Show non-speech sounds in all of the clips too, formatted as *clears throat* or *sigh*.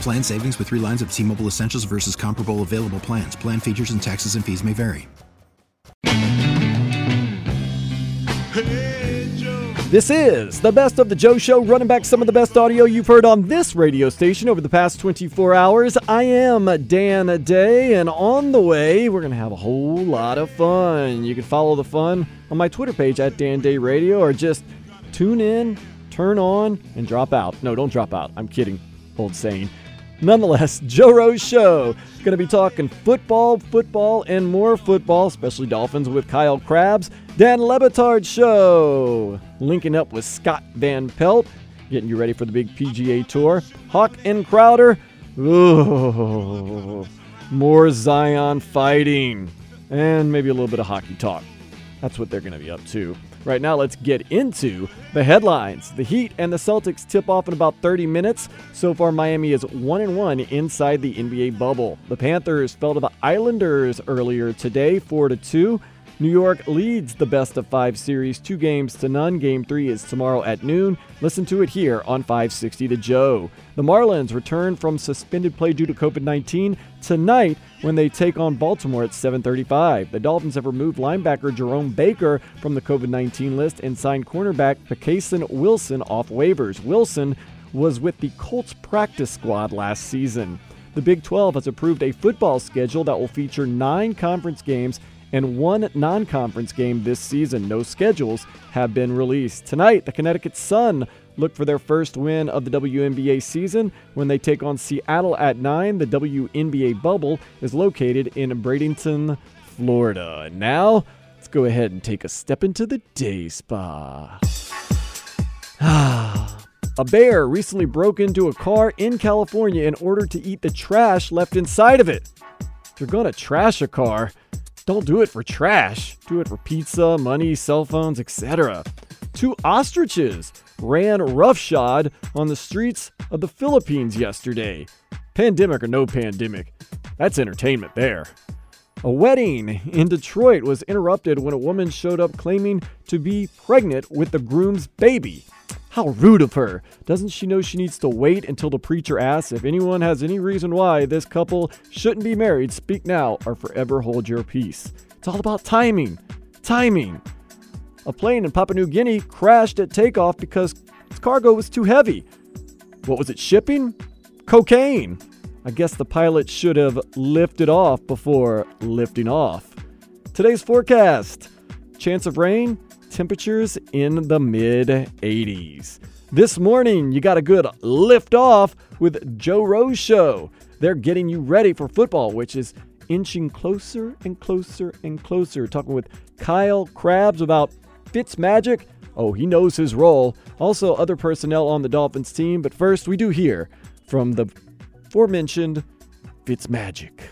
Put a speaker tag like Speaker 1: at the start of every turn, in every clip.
Speaker 1: Plan savings with three lines of T Mobile Essentials versus comparable available plans. Plan features and taxes and fees may vary.
Speaker 2: This is the best of the Joe Show, running back some of the best audio you've heard on this radio station over the past 24 hours. I am Dan Day, and on the way, we're going to have a whole lot of fun. You can follow the fun on my Twitter page at Dan Day Radio, or just tune in, turn on, and drop out. No, don't drop out. I'm kidding. Old saying. Nonetheless, Joe Rose Show. Going to be talking football, football, and more football, especially Dolphins with Kyle Crabbs. Dan Le Batard Show. Linking up with Scott Van Pelt. Getting you ready for the big PGA Tour. Hawk and Crowder. Ooh, more Zion fighting. And maybe a little bit of hockey talk. That's what they're going to be up to. Right now, let's get into the headlines. The Heat and the Celtics tip off in about 30 minutes. So far, Miami is 1 and 1 inside the NBA bubble. The Panthers fell to the Islanders earlier today, 4 to 2. New York leads the best of five series, two games to none. Game three is tomorrow at noon. Listen to it here on 560 to Joe. The Marlins return from suspended play due to COVID 19 tonight when they take on Baltimore at 7:35. The Dolphins have removed linebacker Jerome Baker from the COVID-19 list and signed cornerback Pakason Wilson off waivers. Wilson was with the Colts practice squad last season. The Big 12 has approved a football schedule that will feature 9 conference games and one non conference game this season. No schedules have been released. Tonight, the Connecticut Sun look for their first win of the WNBA season when they take on Seattle at 9. The WNBA bubble is located in Bradenton, Florida. And now, let's go ahead and take a step into the day spa. *sighs* a bear recently broke into a car in California in order to eat the trash left inside of it. If you're to trash a car, don't do it for trash. Do it for pizza, money, cell phones, etc. Two ostriches ran roughshod on the streets of the Philippines yesterday. Pandemic or no pandemic, that's entertainment there. A wedding in Detroit was interrupted when a woman showed up claiming to be pregnant with the groom's baby. How rude of her. Doesn't she know she needs to wait until the preacher asks if anyone has any reason why this couple shouldn't be married? Speak now or forever hold your peace. It's all about timing. Timing. A plane in Papua New Guinea crashed at takeoff because its cargo was too heavy. What was it shipping? Cocaine. I guess the pilot should have lifted off before lifting off. Today's forecast chance of rain, temperatures in the mid 80s. This morning, you got a good lift off with Joe Rose Show. They're getting you ready for football, which is inching closer and closer and closer. Talking with Kyle Crabbs about Fitz Magic. Oh, he knows his role. Also, other personnel on the Dolphins team. But first, we do hear from the aforementioned Fitz Magic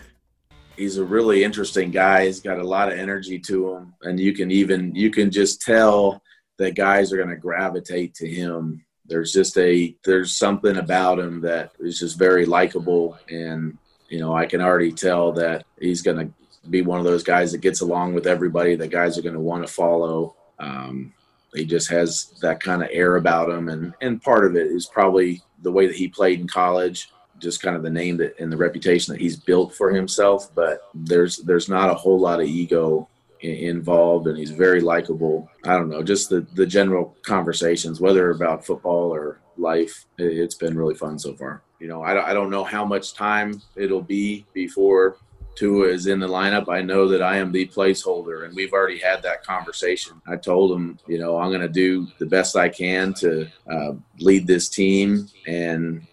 Speaker 3: he's a really interesting guy. He's got a lot of energy to him, and you can even you can just tell that guys are going to gravitate to him. There's just a there's something about him that is just very likable, and you know I can already tell that he's going to be one of those guys that gets along with everybody. That guys are going to want to follow. Um, he just has that kind of air about him, and and part of it is probably the way that he played in college just kind of the name that and the reputation that he's built for himself. But there's there's not a whole lot of ego involved, and he's very likable. I don't know, just the the general conversations, whether about football or life, it's been really fun so far. you know, I, I don't know how much time it'll be before Tua is in the lineup. I know that I am the placeholder, and we've already had that conversation. I told him, you know, I'm going to do the best I can to uh, lead this team and,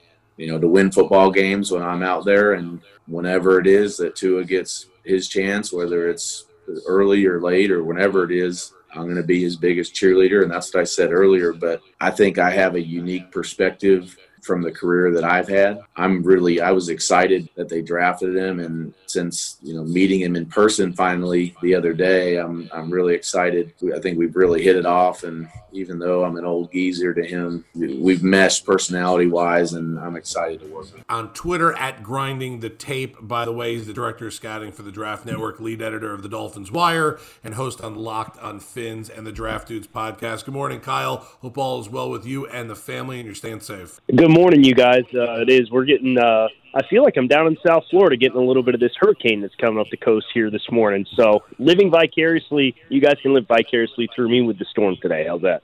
Speaker 3: you know, to win football games when I'm out there. And whenever it is that Tua gets his chance, whether it's early or late or whenever it is, I'm going to be his biggest cheerleader. And that's what I said earlier. But I think I have a unique perspective from the career that I've had. I'm really I was excited that they drafted him and since, you know, meeting him in person finally the other day, I'm I'm really excited. I think we've really hit it off and even though I'm an old geezer to him, we've meshed personality wise and I'm excited to work with him.
Speaker 4: On Twitter at grinding the tape, by the way, he's the director of scouting for the Draft Network, lead editor of the Dolphins Wire, and host on Locked on Fins and the Draft Dudes podcast. Good morning, Kyle. Hope all is well with you and the family and you're staying safe.
Speaker 5: Good morning, you guys. Uh, it is. We're getting. Uh, I feel like I'm down in South Florida getting a little bit of this hurricane that's coming up the coast here this morning. So living vicariously, you guys can live vicariously through me with the storm today. How's that?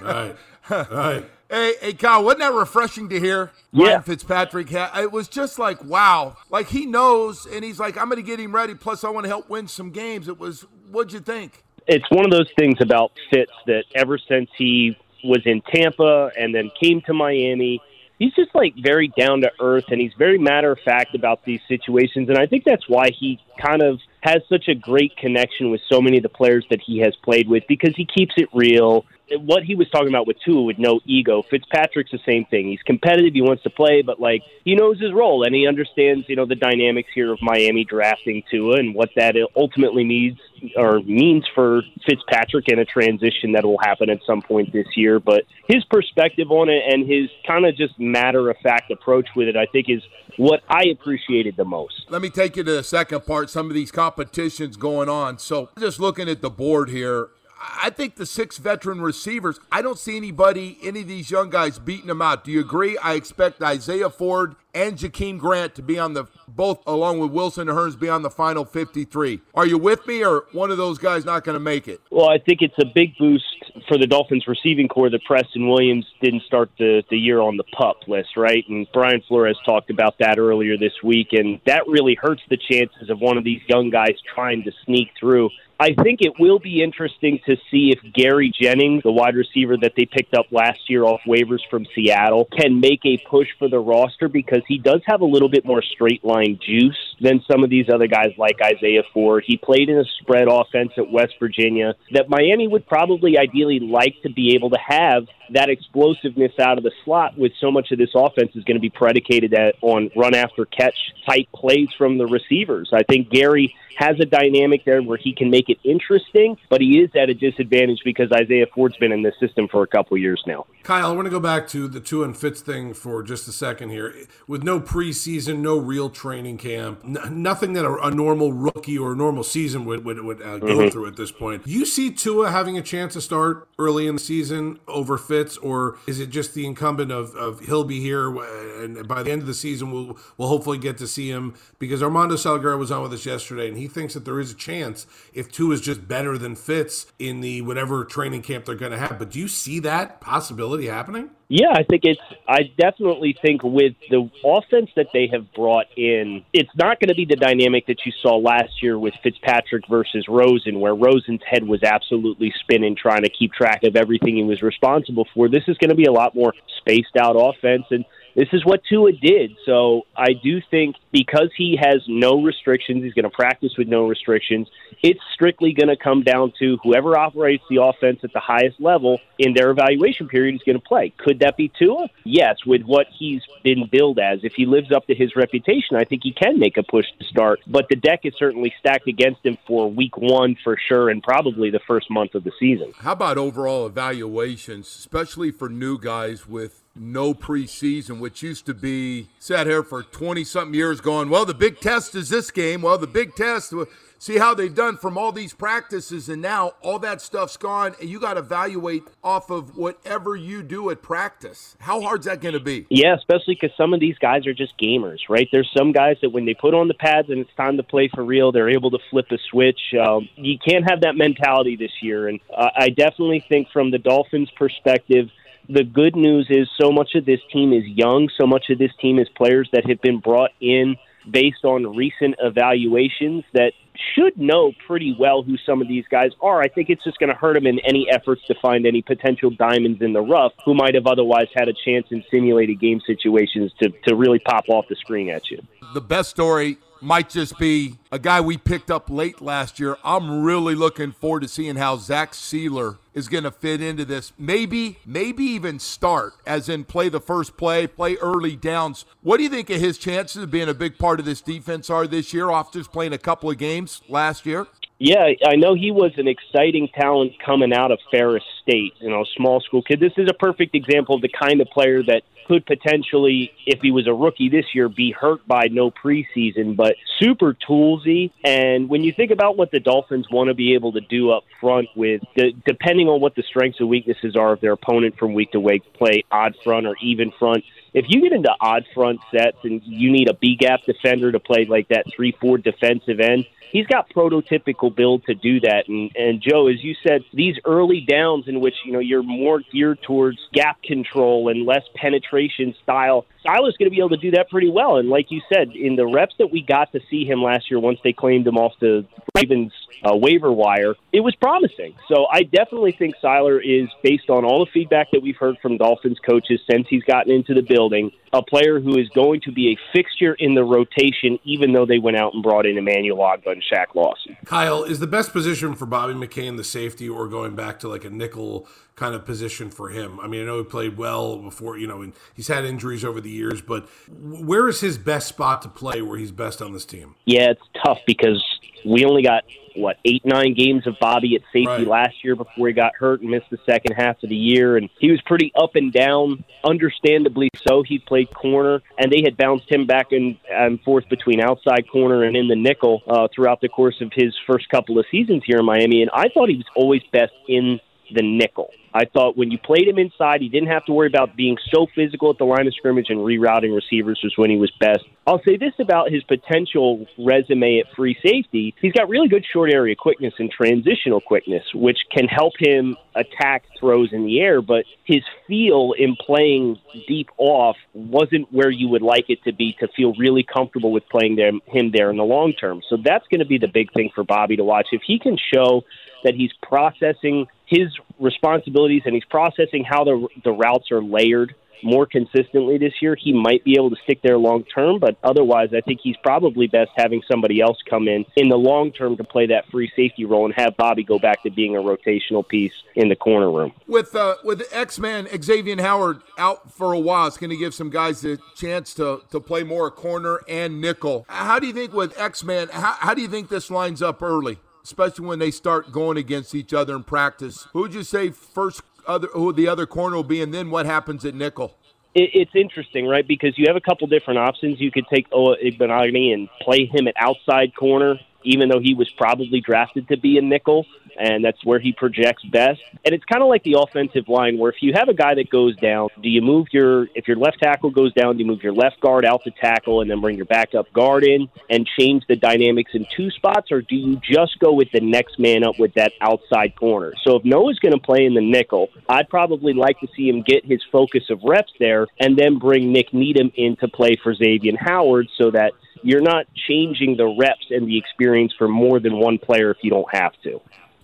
Speaker 5: *laughs*
Speaker 4: right, right.
Speaker 6: Hey, hey, Kyle, wasn't that refreshing to hear?
Speaker 5: Yeah.
Speaker 6: Ryan Fitzpatrick. Had, it was just like, wow. Like he knows, and he's like, I'm going to get him ready. Plus, I want to help win some games. It was, what'd you think?
Speaker 5: It's one of those things about Fitz that ever since he was in Tampa and then came to Miami, he's just like very down to earth and he's very matter of fact about these situations. And I think that's why he kind of has such a great connection with so many of the players that he has played with because he keeps it real. What he was talking about with Tua with no ego, Fitzpatrick's the same thing. He's competitive, he wants to play, but like he knows his role and he understands, you know, the dynamics here of Miami drafting Tua and what that ultimately means or means for Fitzpatrick in a transition that will happen at some point this year. But his perspective on it and his kind of just matter of fact approach with it, I think, is what I appreciated the most.
Speaker 6: Let me take you to the second part. Some of these competitions going on. So just looking at the board here. I think the six veteran receivers, I don't see anybody, any of these young guys beating them out. Do you agree? I expect Isaiah Ford and Jakeem Grant to be on the both along with Wilson and Hurns be on the final 53. Are you with me or one of those guys not going to make it?
Speaker 5: Well, I think it's a big boost for the Dolphins receiving corps that Preston Williams didn't start the, the year on the pup list, right? And Brian Flores talked about that earlier this week, and that really hurts the chances of one of these young guys trying to sneak through. I think it will be interesting to see if Gary Jennings, the wide receiver that they picked up last year off waivers from Seattle, can make a push for the roster because he does have a little bit more straight line juice than some of these other guys like Isaiah Ford. He played in a spread offense at West Virginia that Miami would probably ideally like to be able to have that explosiveness out of the slot with so much of this offense is going to be predicated at, on run after catch type plays from the receivers. I think Gary has a dynamic there where he can make it interesting, but he is at a disadvantage because Isaiah Ford's been in the system for a couple years now.
Speaker 4: Kyle, I want to go back to the Tua and Fitz thing for just a second here. With no preseason, no real training camp, n- nothing that a, a, normal rookie or a normal season would, would, would uh, go mm-hmm. through at this point. You see Tua having a chance to start early in the season over Fitz, or is it just the incumbent of, of he'll be here and by the end of the season we'll, we'll hopefully get to see him? Because Armando Salguero was on with us yesterday and he thinks that there is a chance if Tua is just better than Fitz in the whatever training camp they're going to have. But do you see that possibility happening?
Speaker 5: Yeah, I think it's. I definitely think with the offense that they have brought in, it's not going to be the dynamic that you saw last year with Fitzpatrick versus Rosen, where Rosen's head was absolutely spinning trying to keep track of everything he was responsible for. This is going to be a lot more spaced out offense and this is what Tua did. So I do think because he has no restrictions, he's going to practice with no restrictions. It's strictly going to come down to whoever operates the offense at the highest level in their evaluation period is going to play. Could that be Tua? Yes, with what he's been billed as. If he lives up to his reputation, I think he can make a push to start. But the deck is certainly stacked against him for week one for sure, and probably the first month of the season.
Speaker 6: How about overall evaluations, especially for new guys with no preseason, which used to be sat here for 20 something years going, well, the big test is this game. Well, the big test, see how they've done from all these practices. And now all that stuff's gone, and you got to evaluate off of whatever you do at practice. How hard's that going to be?
Speaker 5: Yeah, especially because some of these guys are just gamers, right? There's some guys that when they put on the pads and it's time to play for real, they're able to flip a switch. Um, you can't have that mentality this year. And uh, I definitely think from the Dolphins' perspective, the good news is so much of this team is young, so much of this team is players that have been brought in based on recent evaluations that should know pretty well who some of these guys are. I think it's just going to hurt them in any efforts to find any potential diamonds in the rough who might have otherwise had a chance in simulated game situations to, to really pop off the screen at you.
Speaker 6: The best story might just be a guy we picked up late last year. I'm really looking forward to seeing how Zach Sieler is going to fit into this. Maybe, maybe even start, as in play the first play, play early downs. What do you think of his chances of being a big part of this defense are this year, off just playing a couple of games last year?
Speaker 5: Yeah, I know he was an exciting talent coming out of Ferris State, you know, small school kid. This is a perfect example of the kind of player that could potentially, if he was a rookie this year, be hurt by no preseason, but super toolsy. And when you think about what the Dolphins want to be able to do up front with, de- depending on what the strengths and weaknesses are of their opponent from week to week, play odd front or even front. If you get into odd front sets and you need a B gap defender to play like that 3 4 defensive end, he's got prototypical build to do that. And, and Joe, as you said, these early downs in which you know you're more geared towards gap control and less penetration style, Sieler's going to be able to do that pretty well. And like you said, in the reps that we got to see him last year, once they claimed him off the Ravens uh, waiver wire, it was promising. So I definitely think Sieler is, based on all the feedback that we've heard from Dolphins coaches since he's gotten into the building, a player who is going to be a fixture in the rotation, even though they went out and brought in Emmanuel Ogbah and Shaq Lawson.
Speaker 4: Kyle, is the best position for Bobby McCain the safety or going back to like a nickel kind of position for him? I mean, I know he played well before, you know, and he's had injuries over the years, but where is his best spot to play where he's best on this team?
Speaker 5: Yeah, it's tough because we only got what eight nine games of Bobby at safety
Speaker 4: Right.
Speaker 5: last year before he got hurt and missed the second half of the year, and he was pretty up and down. Understandably so, he played corner, and they had bounced him back and, and forth between outside corner and in the nickel uh, throughout the course of his first couple of seasons here in Miami. And I thought he was always best in the nickel. I thought when you played him inside, he didn't have to worry about being so physical at the line of scrimmage and rerouting receivers was when he was best. I'll say this about his potential resume at free safety. He's got really good short area quickness and transitional quickness, which can help him attack throws in the air, but his feel in playing deep off wasn't where you would like it to be to feel really comfortable with playing them, him there in the long term. So that's going to be the big thing for Bobby to watch. If he can show that he's processing his responsibilities and he's processing how the the routes are layered more consistently this year, he might be able to stick there long term. But otherwise, I think he's probably best having somebody else come in in the long term to play that free safety role and have Bobby go back to being a rotational piece in the corner room.
Speaker 6: With uh, with X Man Xavier Howard out for a while, it's going to give some guys a chance to to play more corner and nickel. How do you think with X Man? How, how do you think this lines up early, especially when they start going against each other in practice? Who would you say first? Other who the other corner will be, and then what happens at nickel?
Speaker 5: it, it's interesting, right? Because you have a couple different options. You could take Noah Igbinoghene and play him at outside corner, even though he was probably drafted to be a nickel, and that's where he projects best. And it's kind of like the offensive line, where if you have a guy that goes down, do you move your if your left tackle goes down, do you move your left guard out to tackle and then bring your backup guard in and change the dynamics in two spots, or do you just go with the next man up with that outside corner? So if Noah's going to play in the nickel, I'd probably like to see him get his focus of reps there and then bring Nik Needham in to play for Xavier Howard so that you're not changing the reps and the experience for more than one player if you don't have to.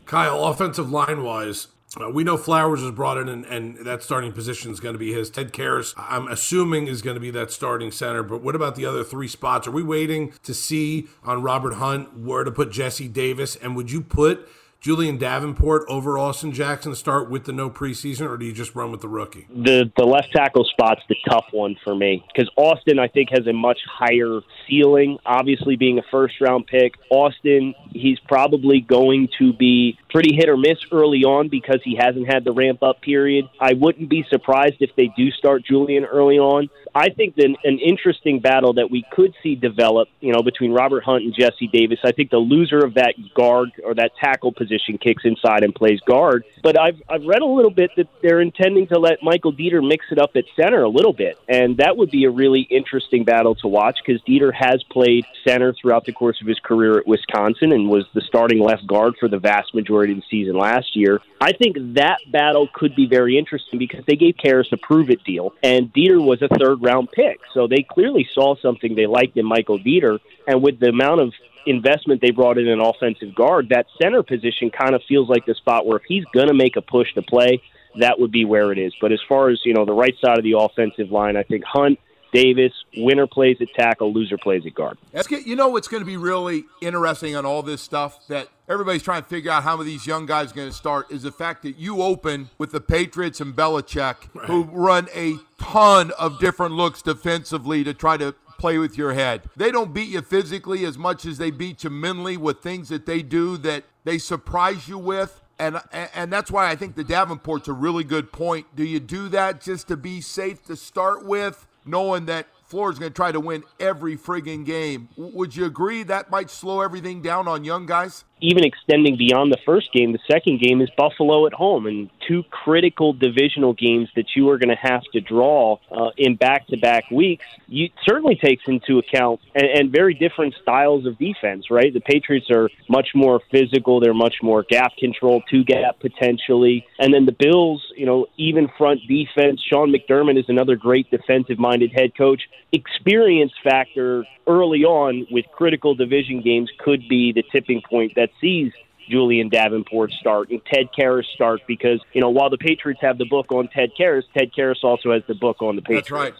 Speaker 4: Kyle, offensive line wise, uh, we know Flowers was brought in, and, and that starting position is going to be his. Ted Karras, I'm assuming, is going to be that starting center. But what about the other three spots? Are we waiting to see on Robert Hunt where to put Jesse Davis? And would you put Julian Davenport over Austin Jackson start with the no preseason, or do you just run with the rookie?
Speaker 5: The the left tackle spot's the tough one for me because Austin I think has a much higher ceiling. Obviously, being a first round pick, Austin he's probably going to be pretty hit or miss early on because he hasn't had the ramp up period. I wouldn't be surprised if they do start Julian early on. I think that an interesting battle that we could see develop, you know, between Robert Hunt and Jesse Davis. I think the loser of that guard or that tackle position position, kicks inside and plays guard. But I've I've read a little bit that they're intending to let Michael Deiter mix it up at center a little bit, and that would be a really interesting battle to watch because Deiter has played center throughout the course of his career at Wisconsin and was the starting left guard for the vast majority of the season last year. I think that battle could be very interesting because they gave Karras a prove it deal, and Deiter was a third round pick, so they clearly saw something they liked in Michael Deiter, and with the amount of investment they brought in an offensive guard, that center position kind of feels like the spot where if he's going to make a push to play, that would be where it is. But as far as you know, the right side of the offensive line, I think Hunt, Davis, winner plays at tackle, loser plays at guard.
Speaker 6: You know what's going to be really interesting on all this stuff that everybody's trying to figure out how many of these young guys are going to start is the fact that you open with the Patriots and Belichick, right. who run a ton of different looks defensively to try to play with your head. They don't beat you physically as much as they beat you mentally with things that they do that they surprise you with. And, and that's why I think the Davenport's a really good point. Do you do that just to be safe to start with, knowing that Flores's going to try to win every frigging game? Would you agree that might slow everything down on young guys?
Speaker 5: Even extending beyond the first game, the second game is Buffalo at home, and two critical divisional games that you are going to have to draw uh, in back-to-back weeks. You certainly takes into account and, and very different styles of defense. Right, the Patriots are much more physical; they're much more gap control, two gap potentially, and then the Bills, you know, even front defense. Sean McDermott is another great defensive-minded head coach. Experience factor early on with critical division games could be the tipping point that sees Julian Davenport start and Ted Karras start because, you know, while the Patriots have the book on Ted Karras, Ted Karras also has the book on the Patriots.
Speaker 6: That's right.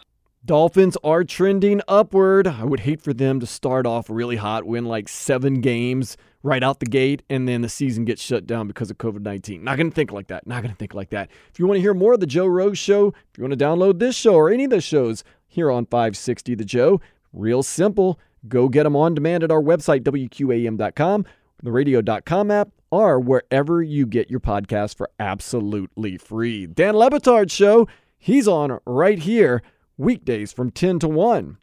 Speaker 2: Dolphins are trending upward. I would hate for them to start off really hot, win like seven games right out the gate, and then the season gets shut down because of COVID 19. Not going to think like that. Not going to think like that. If you want to hear more of the Joe Rose Show, if you want to download this show or any of the shows here on 560 The Joe, real simple. Go get them on demand at our website, WQAM.com the radio.com app, or wherever you get your podcast for absolutely free. Dan Le Batard Show, he's on right here, weekdays from 10 to 1.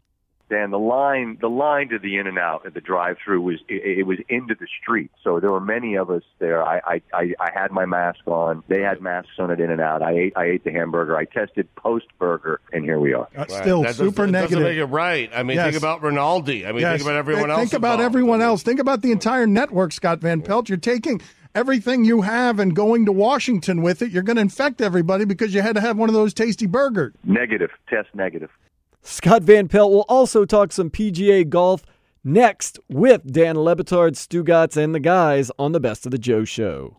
Speaker 7: Dan, the line the line to the in and out at the drive through was it, it was into the street. So there were many of us there. I, I I had my mask on. They had masks on at in and out. I ate I ate the hamburger. I tested post burger, and here we are.
Speaker 8: Uh, still
Speaker 9: that
Speaker 8: super
Speaker 9: doesn't,
Speaker 8: negative.
Speaker 9: Doesn't make it right. I mean,
Speaker 8: yes.
Speaker 9: think about Rinaldi. I mean,
Speaker 8: yes.
Speaker 9: think about everyone else.
Speaker 8: Think about
Speaker 9: involved.
Speaker 8: everyone else. Think about the entire network, Scott Van Pelt. You're taking everything you have and going to Washington with it. You're going to infect everybody because you had to have one of those tasty burgers.
Speaker 7: Negative. Test negative.
Speaker 2: Scott Van Pelt will also talk some PGA golf next with Dan Le Batard, Stugotz, and the guys on the Best of the Joe Show.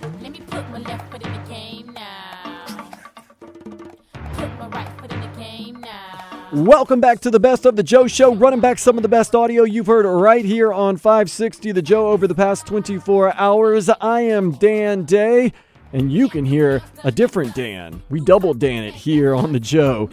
Speaker 10: Let me put my left foot in the game now. Put my right foot in the game now.
Speaker 2: Welcome back to the Best of the Joe Show, running back some of the best audio you've heard right here on 560 The Joe over the past 24 hours. I am Dan Day, and you can hear a different Dan. We double Dan it here on the Joe.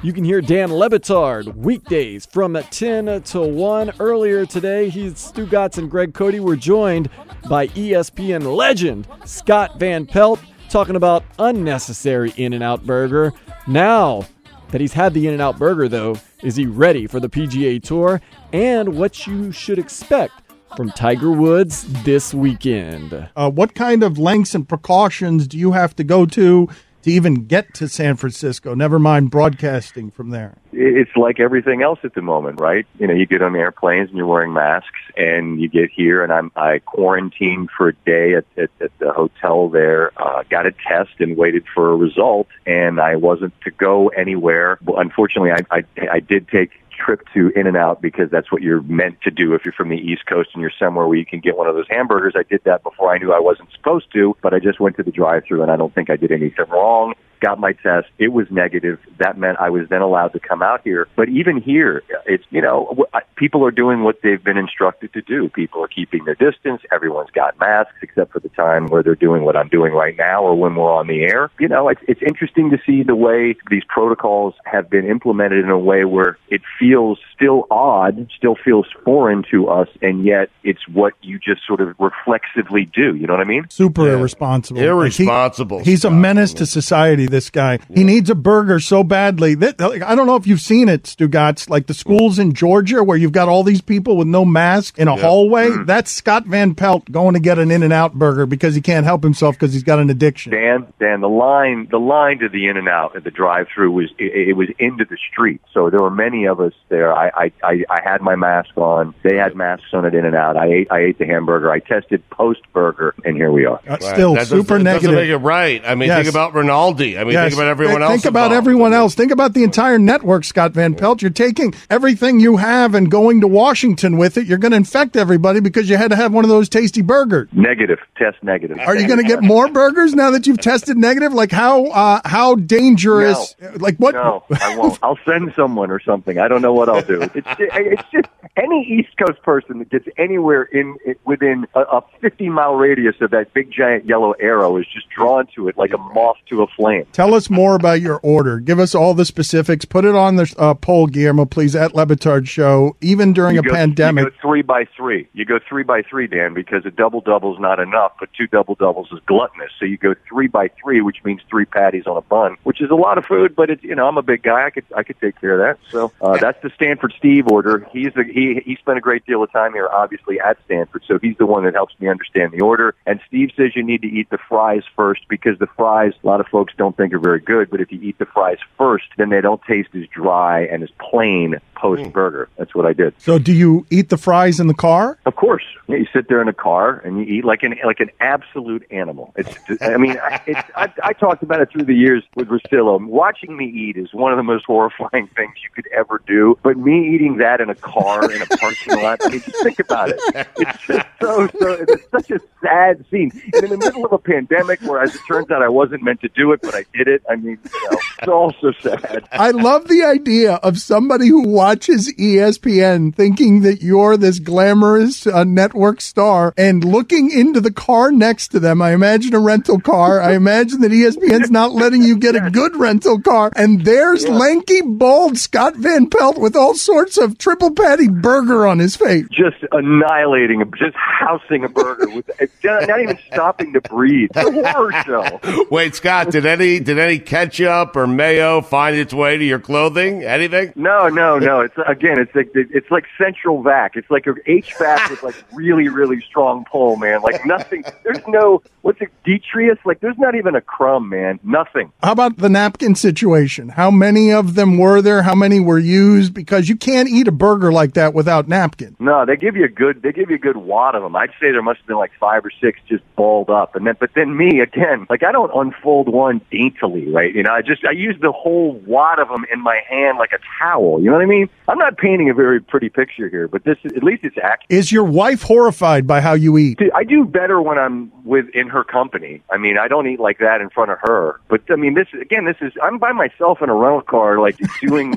Speaker 2: You can hear Dan Le Batard weekdays from 10 to 1. Earlier today, he's Stugotz and Greg Cote were joined by ESPN legend Scott Van Pelt talking about unnecessary In N Out Burger. Now that he's had the In N Out Burger, though, is he ready for the PGA Tour and what you should expect from Tiger Woods this weekend?
Speaker 8: Uh, what kind of lengths and precautions do you have to go to to even get to San Francisco? Never mind broadcasting from there.
Speaker 7: It's like everything else at the moment, right? You know, you get on airplanes and you're wearing masks, and you get here, and I'm I quarantined for a day at, at, at the hotel there. Uh, got a test and waited for a result, and I wasn't to go anywhere. Unfortunately, I, I I did take trip to In and Out because that's what you're meant to do if you're from the East Coast and you're somewhere where you can get one of those hamburgers. I did that before I knew I wasn't supposed to, but I just went to the drive-through and I don't think I did anything wrong. Got my test. It was negative. That meant I was then allowed to come out here. But even here, it's, you know, people are doing what they've been instructed to do. People are keeping their distance. Everyone's got masks except for the time where they're doing what I'm doing right now or when we're on the air. You know, it's, it's interesting to see the way these protocols have been implemented in a way where it feels still odd, still feels foreign to us, and yet it's what you just sort of reflexively do. You know what I mean?
Speaker 8: Super yeah. irresponsible.
Speaker 9: Irresponsible.
Speaker 8: He, he's a menace to society This guy, he needs a burger so badly. That, like, I don't know if you've seen it, Stugotz. Like the schools in Georgia where you've got all these people with no mask in a
Speaker 9: Yeah.
Speaker 8: hallway. That's Scott Van Pelt going to get an In and Out burger because he can't help himself because he's got an addiction.
Speaker 7: Dan, Dan, the line, the line to the In and Out at the drive-through was it, it was into the street. So there were many of us there. I, I, I, I had my mask on. They had masks on at In and Out. I ate, I ate the hamburger. I tested post burger, and here we are.
Speaker 8: Uh, still
Speaker 9: That
Speaker 8: super
Speaker 9: doesn't,
Speaker 8: negative.
Speaker 9: Doesn't make it right. I mean,
Speaker 8: Yes.
Speaker 9: think about Rinaldi. I mean,
Speaker 8: Yes.
Speaker 9: think about everyone
Speaker 8: Think-
Speaker 9: else.
Speaker 8: Think about
Speaker 9: involved.
Speaker 8: everyone else. Think about the entire network, Scott Van Pelt. You're taking everything you have and going to Washington with it. You're going to infect everybody because you had to have one of those tasty burgers.
Speaker 7: Negative. Test negative.
Speaker 8: Are you going to get more burgers now that you've tested negative? Like how uh, how dangerous? Like what?
Speaker 7: No, I won't. I'll send someone or something. I don't know what I'll do. It's just, it's just any East Coast person that gets anywhere in within a, a 50 mile radius of that big giant yellow arrow is just drawn to it like a moth to a flame.
Speaker 8: Tell us more about your order. Give us all the specifics. Put it on the uh, poll, Guillermo, please, at Le Batard Show. Even during
Speaker 7: You
Speaker 8: a
Speaker 7: go-
Speaker 8: pandemic,
Speaker 7: You go three by three. You go three by three, Dan, because a double double is not enough, but two double doubles is gluttonous. So you go three by three, which means three patties on a bun, which is a lot of food, but it's you know I'm a big guy. I could I could take care of that. So uh, *laughs* that's the Stanford Steve order. He's the, he he spent a great deal of time here, obviously at Stanford, so he's the one that helps me understand the order. And Steve says you need to eat the fries first because the fries a lot of folks don't think are very good, but if you eat the fries first, then they don't taste as dry and as plain post hmm. burger. That's what I did.
Speaker 8: so do you eat the fries in the car?
Speaker 7: Of course, yeah, you sit there in a car and you eat like an like an absolute animal. It's I mean I, it's, I, I talked about it through the years with Russillo. Watching me eat is one of the most horrifying *laughs* things you could ever do. But me eating that in a car in a parking lot, I mean, just think about it. It's just so so. It's such a sad scene. And in the middle of a pandemic, where as it turns out I wasn't meant to do it, but I did it. I mean, you know, it's all so sad.
Speaker 8: I love the idea of somebody who watches E ESPN thinking that you're this glamorous uh, network star and looking into the car next to them. I imagine a rental car. I imagine that ESPN's not letting you get a good rental car. And there's lanky, bald Scott Van Pelt with all sorts of triple patty burger on his face.
Speaker 7: just annihilating, a- just housing a burger with *laughs* not even stopping to breathe. It's a horror show. *laughs*
Speaker 9: Wait, Scott, did any did any ketchup or mayo find its way to your clothing? Anything?
Speaker 7: No, no, no. It's again, it's like it's like central vac. It's like a HVAC with like *laughs* really, really strong pull, man. Like nothing. There's no what's it, Detrius? Like there's not even a crumb, man. Nothing.
Speaker 8: How about the napkin situation? How many of them were there? How many were used? Because you can't eat a burger like that without napkin.
Speaker 7: No, they give you a good. They give you a good wad of them. I'd say there must have been like five or six just balled up, and then but then me again. Like I don't unfold one daintily, right? You know, I just I use the whole wad of them in my hand like a towel. You know what I mean? I'm not painting a very pretty picture here, but this at least it's accurate.
Speaker 8: Is your wife horrified by how you eat?
Speaker 7: I do better when I'm with in her company. I mean, I don't eat like that in front of her. But I mean, this again, this is I'm by myself in a rental car, like *laughs* doing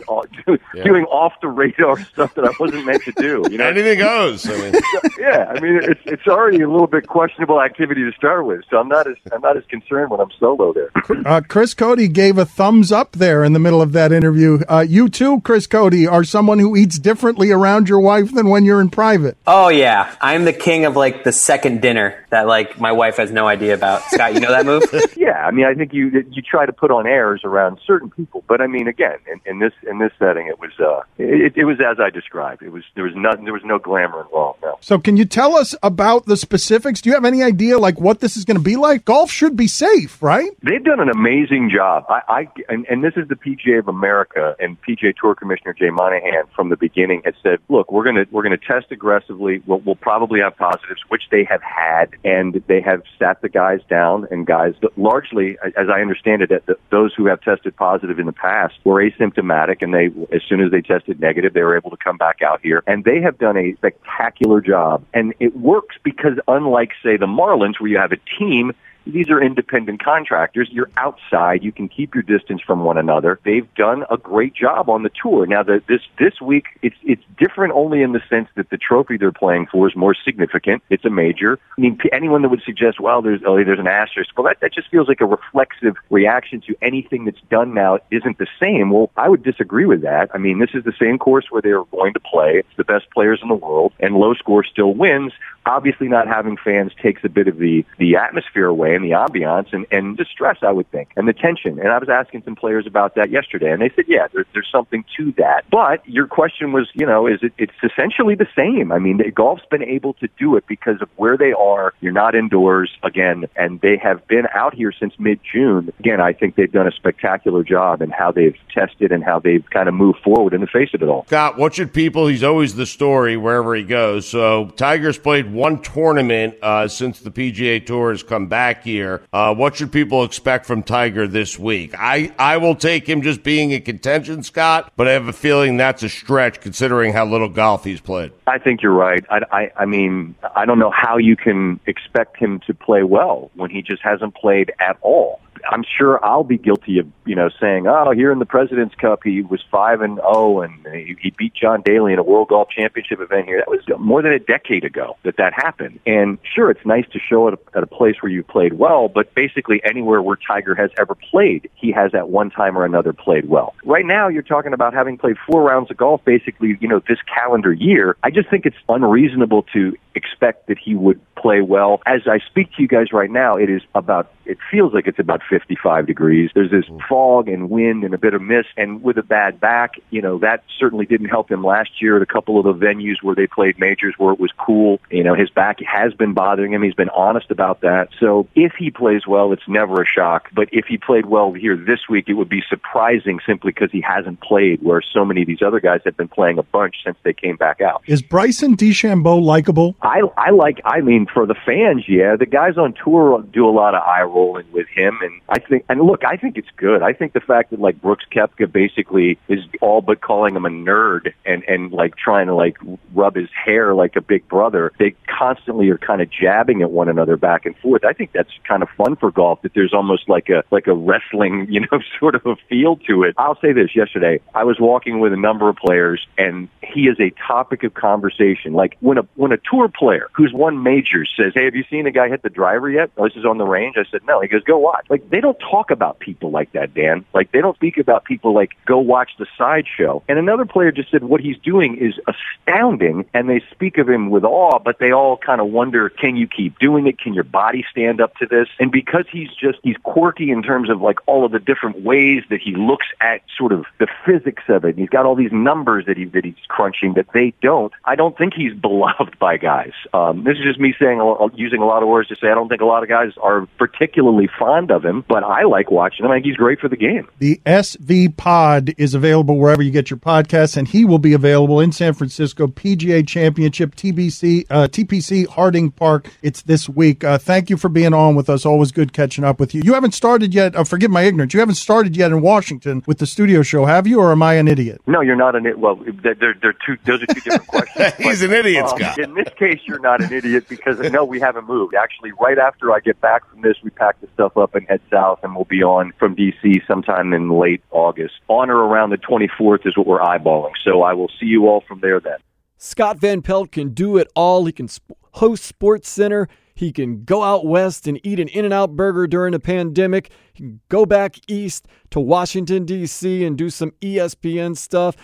Speaker 7: do, *laughs*
Speaker 9: Yeah.
Speaker 7: doing off the radar *laughs* stuff that I wasn't meant to do. You know,
Speaker 9: Anything goes. I mean,
Speaker 7: yeah. I mean, it's it's already a little bit questionable activity to start with, so I'm not as I'm not as concerned when I'm solo there.
Speaker 8: Uh, Chris Cote gave a thumbs up there in the middle of that interview. Uh, you too, Chris Cote, are someone who eats differently around your wife than when you're in private.
Speaker 11: Oh yeah, I'm the king of like the second dinner that like my wife has no idea about. Scott, you know that move? *laughs*
Speaker 7: yeah, I mean, I think you you try to put on airs around certain people, but I mean, again, in, in this in this setting, it was uh, it, it was as I described. It was there was nothing, there was no glamour involved. No.
Speaker 8: So, can you tell us about the specifics? Do you have any idea like what this is going to be like? Golf should be safe, right?
Speaker 7: They've done an amazing job. I, I and, and this is the PGA of America and PGA Tour Commissioner Jay Monahan from the beginning has said, look, we're going to we're going to test aggressively. We'll, we'll probably have positives, which they have had, and they have sat the guys down and guys largely, as I understand it, that those who have tested positive in the past were asymptomatic, and they as soon as they tested negative, they were able to come back out here, and they have done a spectacular job, and it works because unlike say the Marlins, where you have a team these are independent contractors. You're outside. You can keep your distance from one another. They've done a great job on the tour. Now, this this week, it's it's different only in the sense that the trophy they're playing for is more significant. It's a major. I mean, anyone that would suggest, well, there's oh, there's an asterisk, well, that that just feels like a reflexive reaction to anything that's done now isn't the same. Well, I would disagree with that. I mean, this is the same course where they're going to play. It's the best players in the world, and low score still wins. Obviously, not having fans takes a bit of the the atmosphere away and the ambiance and, and the stress, I would think, and the tension. And I was asking some players about that yesterday, and they said, yeah, there, there's something to that. But your question was, you know, is it, it's essentially the same. I mean, golf's been able to do it because of where they are. You're not indoors again, and they have been out here since mid-June. Again, I think they've done a spectacular job in how they've tested and how they've kind of moved forward in the face of it all.
Speaker 9: Scott, what should people? He's always the story wherever he goes. So Tiger's played one tournament uh, since the PGA Tour has come back here. Uh, what should people expect from Tiger this week? I I will take him just being in contention, Scott, but I have a feeling that's a stretch considering how little golf he's played.
Speaker 7: I think you're right. I, I, I mean, I don't know how you can expect him to play well when he just hasn't played at all. I'm sure I'll be guilty of, you know, saying, oh, here in the President's Cup, he was 5 and 0 and he, he beat John Daly in a World Golf Championship event here. That was more than a decade ago that that happened. And sure, it's nice to show it at a place where you played well, but basically anywhere where Tiger has ever played, he has at one time or another played well. Right now, you're talking about having played four rounds of golf basically, you know, this calendar year. I just think it's unreasonable to expect that he would play well. As I speak to you guys right now, it is about, it feels like it's about 55 degrees. There's this mm. fog and wind and a bit of mist. And with a bad back, you know, that certainly didn't help him last year at a couple of the venues where they played majors where it was cool. You know, his back has been bothering him. He's been honest about that. So if he plays well, it's never a shock. But if he played well here this week, it would be surprising simply because he hasn't played where so many of these other guys have been playing a bunch since they came back out.
Speaker 8: Is Bryson DeChambeau likable?
Speaker 7: I I like. I mean, for the fans, yeah, the guys on tour do a lot of eye rolling with him, and I think. And look, I think it's good. I think the fact that like Brooks Koepka basically is all but calling him a nerd and and like trying to like rub his hair like a big brother. They constantly are kind of jabbing at one another back and forth. I think that's kind of fun for golf. That there's almost like a like a wrestling, *laughs* you know, sort of a feel to it. I'll say this: yesterday, I was walking with a number of players, and he is a topic of conversation. Like when a when a tour player who's won majors says, "Hey, have you seen a guy hit the driver yet?" Oh, this is on the range. I said, "No." He goes, "Go watch." Like they don't talk about people like that, Dan. Like they don't speak about people like go watch the sideshow. And another player just said what he's doing is astounding, and they speak of him with awe, but they all kind of wonder, can you keep doing it? Can your body stand up to this? And because he's just he's quirky in terms of like all of the different ways that he looks at sort of the physics of it. He's got all these numbers that he that he's crunching that they don't. I don't think he's *laughs* beloved by guys. Um, this is just me saying using a lot of words to say I don't think a lot of guys are particularly fond of him, but I like watching him. I think he's great for the game.
Speaker 8: The SV Pod is available wherever you get your podcasts, and he will be available in San Francisco PGA Championship TBC uh, TPC Harding Park. It's this week. Uh, thank you for being on with us. Always good catching up with you. You haven't started yet. Uh, forgive my ignorance. You haven't started yet in Washington with the studio show, have you? Or am I an idiot?
Speaker 7: No, you're not an idiot. Well, they're, they're two. Those are two different *laughs* questions.
Speaker 9: He's an idiot,
Speaker 7: um,
Speaker 9: Scott.
Speaker 7: In this case, you're not an idiot because no, we haven't moved. Actually, right after I get back from this, we pack the stuff up and head south, and we'll be on from DC sometime in late August. On or around the 24th is what we're eyeballing. So I will see you all from there then.
Speaker 2: Scott Van Pelt can do it all. He can host SportsCenter. He can go out west and eat an In N Out burger during a pandemic. He can go back east to Washington, D.C., and do some ESPN stuff,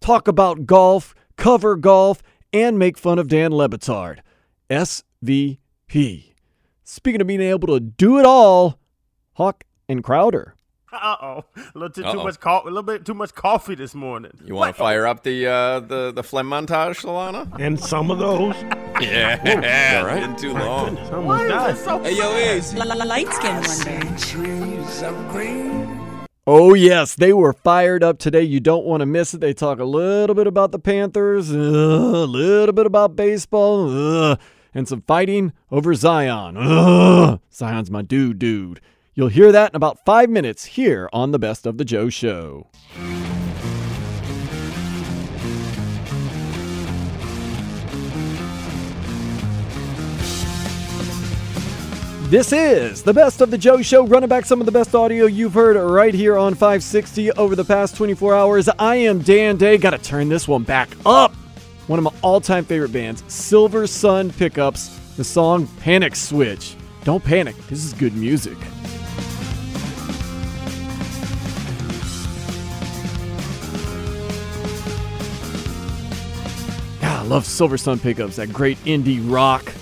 Speaker 2: talk about golf, cover golf, and make fun of Dan Le Batard. SVP. Speaking of being able to do it all, Hawk and Crowder.
Speaker 12: Uh oh, a little too, too much coffee. A little bit too much coffee this morning.
Speaker 13: You want to fire up the uh, the the phlegm montage, Solana?
Speaker 12: And some of those. *laughs*
Speaker 13: Yeah,
Speaker 12: Whoa,
Speaker 13: all right.
Speaker 12: my
Speaker 13: Been too
Speaker 12: goodness,
Speaker 13: long.
Speaker 12: almost died.
Speaker 13: Hey, yo, Ace.
Speaker 14: Light skin wonder.
Speaker 2: Oh, yes, they were fired up today. You don't want to miss it. They talk a little bit about the Panthers, uh, a little bit about baseball, uh, and some fighting over Zion. Uh, Zion's my dude, dude. You'll hear that in about five minutes here on the Best of the Joe Show. This is the best of the Joe Show, running back some of the best audio you've heard right here on 560 over the past 24 hours. I am Dan Day. Got to turn this one back up. One of my all time favorite bands, Silver Sun Pickups, the song Panic Switch. Don't panic, this is good music. Yeah, I love Silver Sun Pickups, that great indie rock.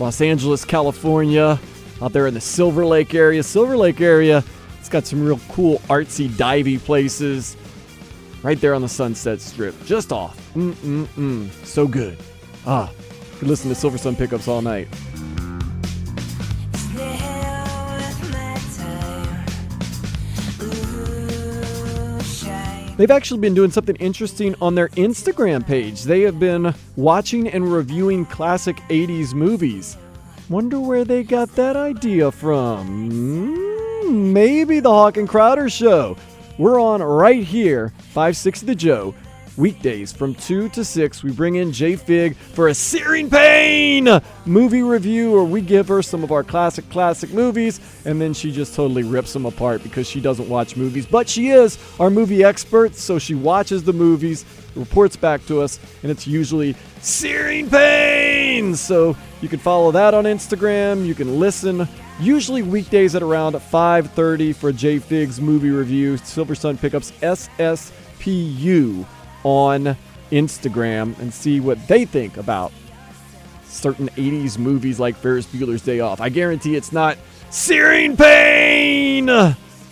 Speaker 2: Los Angeles, California. Out there in the Silver Lake area. Silver Lake area, it's got some real cool artsy divey places right there on the Sunset Strip, just off. Mm mm mm, so good. Ah, you could listen to Silver Sun pickups all night. They've actually been doing something interesting on their Instagram page. They have been watching and reviewing classic 80s movies. Wonder where they got that idea from? Mm, maybe the Hawk and Crowder Show. We're on right here, 5 6 The Joe. Weekdays from 2 to 6, we bring in Jay Fig for a Searing Pain movie review where we give her some of our classic, classic movies, and then she just totally rips them apart because she doesn't watch movies. But she is our movie expert, so she watches the movies, reports back to us, and it's usually Searing Pain! So you can follow that on Instagram, you can listen usually weekdays at around 5.30 for Jay Fig's movie review. Silver sun pickups sspu on instagram and see what they think about certain 80s movies like ferris bueller's day off. I guarantee it's not searing pain!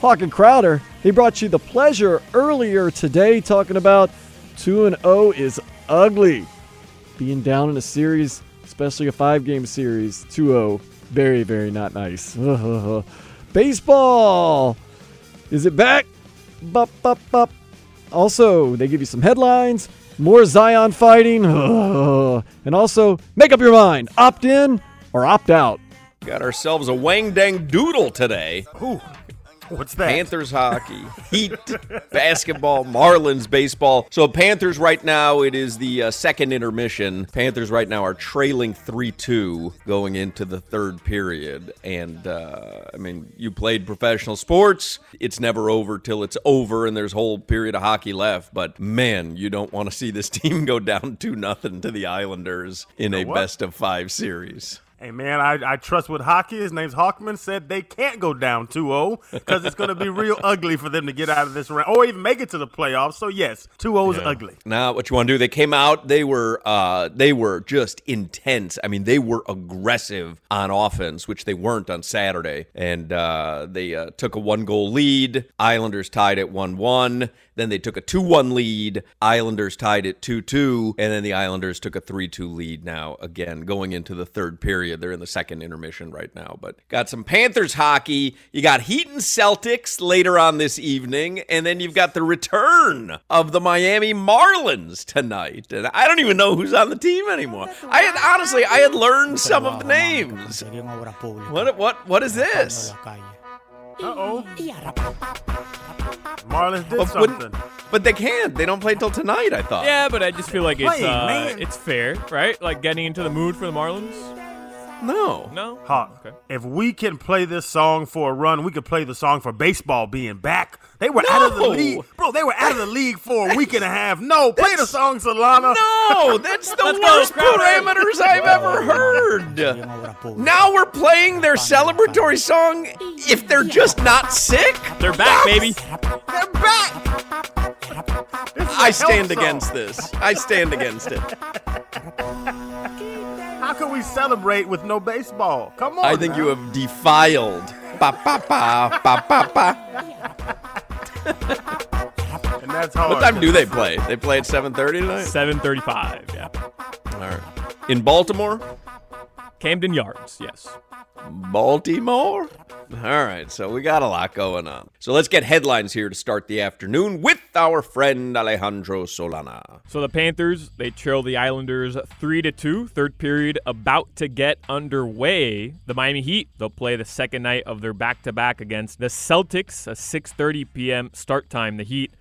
Speaker 2: Hawk and crowder they brought you the pleasure earlier today talking about 2 and 0 is ugly. Being down in a series especially a five game series 2-0 very, very not nice. *laughs* Baseball! Is it back? Bup, bup, bup. Also, they give you some headlines, more Zion fighting, *laughs* and also make up your mind opt in or opt out.
Speaker 13: Got ourselves a Wang Dang Doodle today.
Speaker 12: Ooh, what's that?
Speaker 13: Panthers hockey, *laughs* Heat basketball, Marlins baseball. So Panthers right now, it is the uh, second intermission. Panthers right now are trailing three-two going into the third period. And uh, I mean, you played professional sports; it's never over till it's over, and there's a whole period of hockey left. But man, you don't want to see this *laughs* team go down two nothing to the Islanders in a
Speaker 12: what?
Speaker 13: best of five series.
Speaker 12: Hey man, I, I trust what hockey. His name's Hawkman said they can't go down 2-0 because it's going to be real *laughs* ugly for them to get out of this round or even make it to the playoffs. So yes, 2-0 is ugly.
Speaker 13: Now, what you want to do? They came out. They were uh, they were just intense. I mean, they were aggressive on offense, which they weren't on Saturday. And uh, they uh, took a one goal lead. Islanders tied at one one. Then they took a 2 1 lead. Islanders tied it 2 2. And then the Islanders took a 3 2 lead now, again, going into the third period. They're in the second intermission right now. But got some Panthers hockey. You got Heat and Celtics later on this evening. And then you've got the return of the Miami Marlins tonight. And I don't even know who's on the team anymore. I had, honestly, I had learned some of the names. What, what, what is this?
Speaker 12: Uh-oh. Marlins did
Speaker 13: But
Speaker 12: something.
Speaker 13: But they can't. They don't play till tonight, I thought.
Speaker 14: Yeah, but I just feel like it's
Speaker 12: Hey,
Speaker 14: uh,
Speaker 12: man.
Speaker 14: it's fair, right? Like getting into the mood for the Marlins.
Speaker 13: No.
Speaker 14: No.
Speaker 12: Hawk,
Speaker 14: Okay.
Speaker 12: if we can play this song for a run, we could play the song for baseball being back. They were out of the league. Bro, they were out of the league for a week and a half. No, play the song, Solana.
Speaker 13: No, that's the
Speaker 14: go,
Speaker 13: worst parameters I've ever heard. Now we're playing their celebratory song if they're just not sick?
Speaker 14: They're back, baby.
Speaker 12: They're back.
Speaker 13: I stand against this. I stand against it.
Speaker 12: How can we celebrate with no baseball? Come on.
Speaker 13: I think
Speaker 12: now.
Speaker 13: you have defiled. Ba ba ba ba ba ba. *laughs*
Speaker 12: And that's hard.
Speaker 13: What time do they play? They play at 7:30 tonight.
Speaker 14: Seven thirty-five. Yeah.
Speaker 13: All right. In Baltimore,
Speaker 14: Camden Yards. Yes.
Speaker 13: Baltimore. All right, so we got a lot going on. So let's get headlines here to start the afternoon with our friend Alejandro Solana.
Speaker 14: So the Panthers they trail the Islanders three to two. Third period about to get underway. The Miami Heat they'll play the second night of their back-to-back against the Celtics. A 6:30 p.m. start time. The Heat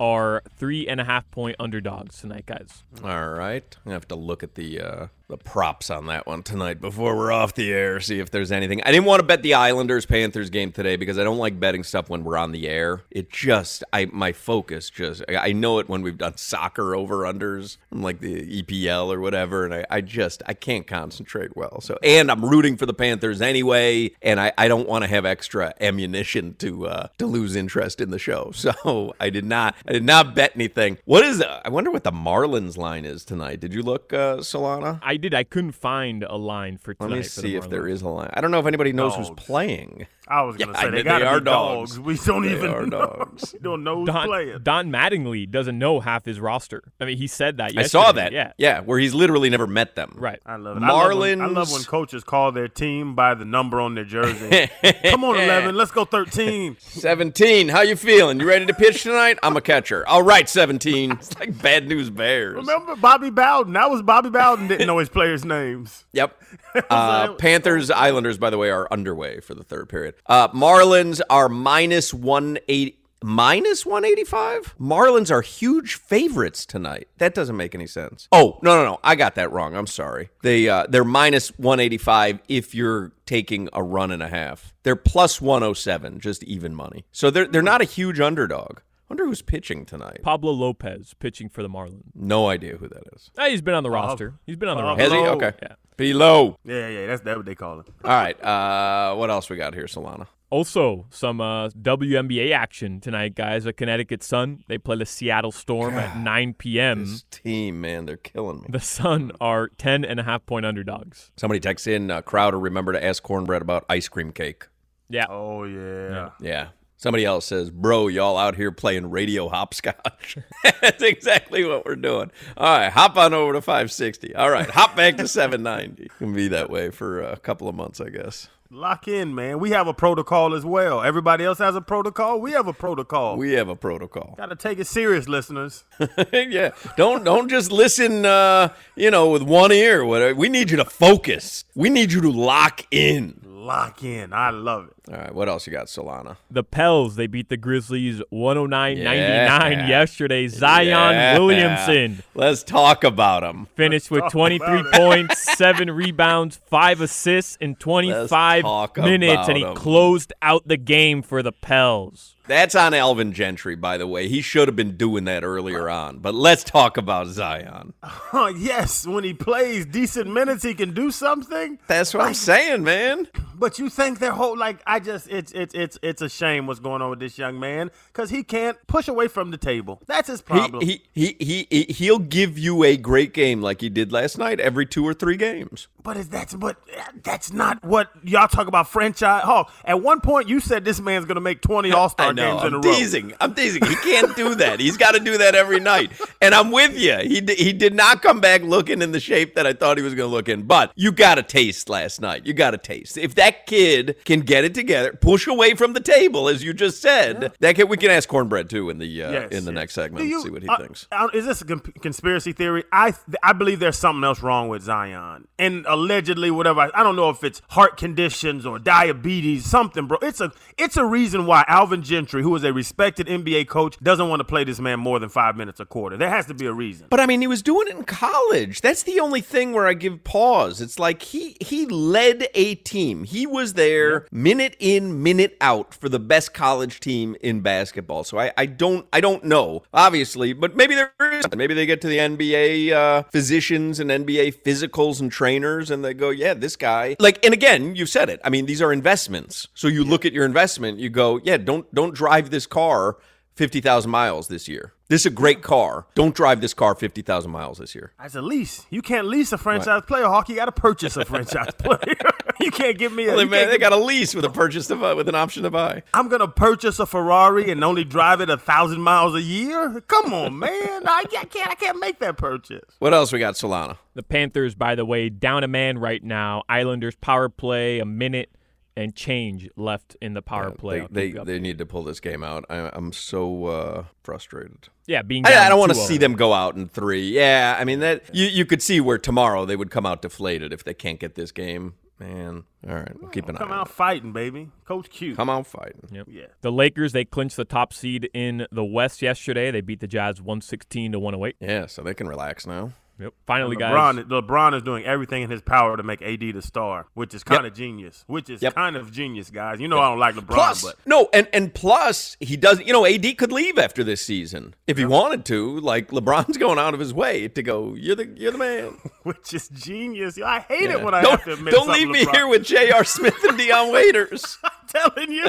Speaker 14: are three and a half point underdogs tonight, guys.
Speaker 13: All right, I'm going to have to look at the uh, the props on that one tonight before we're off the air. See if there's anything. I didn't want to bet the Islanders Panthers game today because I don't like betting stuff when we're on the air. It just I my focus just I know it when we've done soccer over unders, like the EPL or whatever, and I, I just I can't concentrate well. So and I'm rooting for the Panthers anyway, and I, I don't want to have extra ammunition to uh, to lose interest in the show. *laughs* So I did not I did not bet anything. What is uh, I wonder what the Marlins line is tonight? Did you look, uh, Solana?
Speaker 14: I did. I couldn't find a line for
Speaker 13: Let
Speaker 14: tonight.
Speaker 13: me
Speaker 14: for
Speaker 13: see if there is a line. I don't know if anybody knows who's
Speaker 12: Dogs.
Speaker 13: playing.
Speaker 12: I was gonna
Speaker 13: Yeah,
Speaker 12: say
Speaker 13: I
Speaker 12: they
Speaker 13: mean,
Speaker 12: gotta
Speaker 13: are
Speaker 12: be dogs. We don't
Speaker 13: They
Speaker 12: even
Speaker 13: are
Speaker 12: know.
Speaker 13: dogs.
Speaker 12: we *laughs* don't know who's
Speaker 14: Don,
Speaker 12: playing.
Speaker 14: Don Mattingly doesn't know half his roster. I mean, he said that.
Speaker 13: I saw that.
Speaker 14: Yeah.
Speaker 13: yeah, where he's literally never met them.
Speaker 14: Right.
Speaker 12: I love it. I love, when, I love when coaches call their team by the number on their jersey. *laughs* Come on, eleven. Let's go thirteen.
Speaker 13: 17. How you feeling? You ready to pitch tonight? I'm a catcher. All right, 17. *laughs* It's like bad news bears.
Speaker 12: Remember Bobby Bowden? That was Bobby Bowden. Didn't know his players' names.
Speaker 13: Yep. *laughs* Uh, Panthers, Islanders, by the way, are underway for the third period. Uh, Marlins are minus 180. Minus 185? Marlins are huge favorites tonight. That doesn't make any sense. Oh, no, no, no. I got that wrong. I'm sorry. They, uh, they're minus 185 if you're taking a run and a half. They're plus 107, just even money. So they're, they're not a huge underdog. Wonder who's pitching tonight.
Speaker 14: Pablo Lopez pitching for the Marlins.
Speaker 13: No idea who that is.
Speaker 14: Ah, he's been on the roster. He's been on the roster.
Speaker 13: Has he? Okay.
Speaker 14: Yeah.
Speaker 13: Below.
Speaker 12: Yeah, yeah. That's that what they call it.
Speaker 13: All right. Uh, what else we got here, Solana?
Speaker 14: Also, some uh, WNBA action tonight, guys. The Connecticut Sun they play the Seattle Storm at 9 p.m.
Speaker 13: This team, man, they're killing me.
Speaker 14: The Sun are 10 and a half point underdogs.
Speaker 13: Somebody texts in, uh, Crowder, remember to ask Cornbread about ice cream cake.
Speaker 14: Yeah.
Speaker 12: Oh yeah.
Speaker 13: Yeah. Somebody else says, bro, y'all out here playing radio hopscotch. *laughs* That's exactly what we're doing. All right, hop on over to 560. All right, hop back to 790. Can be that way for a couple of months, I guess.
Speaker 12: Lock in, man. We have a protocol as well. Everybody else has a protocol. We have a protocol.
Speaker 13: We have a protocol.
Speaker 12: Got to take it serious, listeners. *laughs*
Speaker 13: yeah, don't don't just listen. Uh, you know, with one ear. Whatever. We need you to focus. We need you to lock in.
Speaker 12: Lock in. I love it.
Speaker 13: All right, what else you got, Solana?
Speaker 14: The Pels, they beat the Grizzlies 109 99
Speaker 13: Yeah.
Speaker 14: yesterday. Zion
Speaker 13: Yeah.
Speaker 14: Williamson
Speaker 13: Let's talk about him.
Speaker 14: finished with 23 points, 7 rebounds, 5 assists in 25 minutes, and he
Speaker 13: him.
Speaker 14: closed out the game for the Pels.
Speaker 13: That's on Alvin Gentry, by the way. He should have been doing that earlier on. But let's talk about Zion. *laughs*
Speaker 12: Oh, yes, when he plays decent minutes, he can do something.
Speaker 13: That's what I'm saying, man.
Speaker 12: But you think their whole like I just it's it's it's it's a shame what's going on with this young man because he can't push away from the table. That's his problem.
Speaker 13: He, he he he he'll give you a great game like he did last night every two or three games.
Speaker 12: But is that's but that's not what y'all talk about franchise. Oh, at one point you said this man's gonna make twenty *laughs* All Star
Speaker 13: know.
Speaker 12: games in
Speaker 13: I'm
Speaker 12: a row.
Speaker 13: teasing. I'm teasing. He can't do that. He's got to do that every night. And I'm with you. He d- he did not come back looking in the shape that I thought he was going to look in. But you got a taste last night. You got a taste. If that kid can get it together, push away from the table, as you just said, that kid, we can ask Cornbread too in the uh,
Speaker 12: Yes,
Speaker 13: in the
Speaker 12: yes.
Speaker 13: next segment.
Speaker 12: You-
Speaker 13: see what he
Speaker 12: uh,
Speaker 13: thinks.
Speaker 12: uh, is this a con- conspiracy theory? I I believe there's something else wrong with Zion, and allegedly, whatever. I, I don't know if it's heart conditions or diabetes, something, bro. It's a it's a reason why Alvin Gentry, who is a respected NBA coach, doesn't want to play this man more than five minutes a quarter. There has to be a reason.
Speaker 13: But I mean, he was doing it in college. That's the only thing where I give pause. It's like he he led a team. He was there minute in, minute out for the best college team in basketball. So I, I don't I don't know obviously, but maybe there is. something. Maybe they get to the NBA uh, physicians and NBA physicals and trainers, and they go, yeah, this guy. Like, and again, you said it. I mean, these are investments. So you look at your investment, you go, yeah, don't don't drive this car. 50,000 miles this year. This is a great car. Don't drive this car 50,000 miles this year.
Speaker 12: As a lease, you can't lease a franchise player. Hawk, you got to purchase a franchise *laughs* player. *laughs* you can't give me a.
Speaker 13: Well, man, they got a lease with a purchase to buy, with an option to buy.
Speaker 12: I'm gonna purchase a Ferrari and only drive it a thousand miles a year. Come on, *laughs* man! I, I can't. I can't make that purchase.
Speaker 13: What else we got, Solana?
Speaker 14: The Panthers, by the way, down a man right now. Islanders power play, a minute and change left in the power play.
Speaker 13: They they, they need to pull this game out. I, I'm so uh, frustrated.
Speaker 14: yeah, being
Speaker 13: I, I don't want to see them go out in three. Yeah, I mean that you you could see where tomorrow they would come out deflated if they can't get this game. Man, all right, we'll keep an eye.
Speaker 12: Come
Speaker 13: on
Speaker 12: out fighting, baby. Coach Q.
Speaker 13: Come out fighting.
Speaker 14: Yep.
Speaker 12: Yeah.
Speaker 14: The Lakers they clinched the top seed in the West yesterday. They beat the Jazz 116 to 108.
Speaker 13: Yeah, so they can relax now.
Speaker 14: Yep. Finally, guys.
Speaker 12: LeBron, LeBron is doing everything in his power to make AD the star, which is kind of genius. Which is
Speaker 13: Yep.
Speaker 12: kind of genius, guys. You know I don't like LeBron,
Speaker 13: Plus,
Speaker 12: but
Speaker 13: no, and and plus he doesn't. You know, AD could leave after this season if he wanted to. Like LeBron's *laughs* going out of his way to go. You're the you're the man. *laughs*
Speaker 12: which is genius. I hate
Speaker 13: Yeah.
Speaker 12: it when I
Speaker 13: don't
Speaker 12: have to admit
Speaker 13: don't leave me
Speaker 12: LeBron-
Speaker 13: here with J.R. Smith and Dion Waiters. *laughs*
Speaker 12: telling you.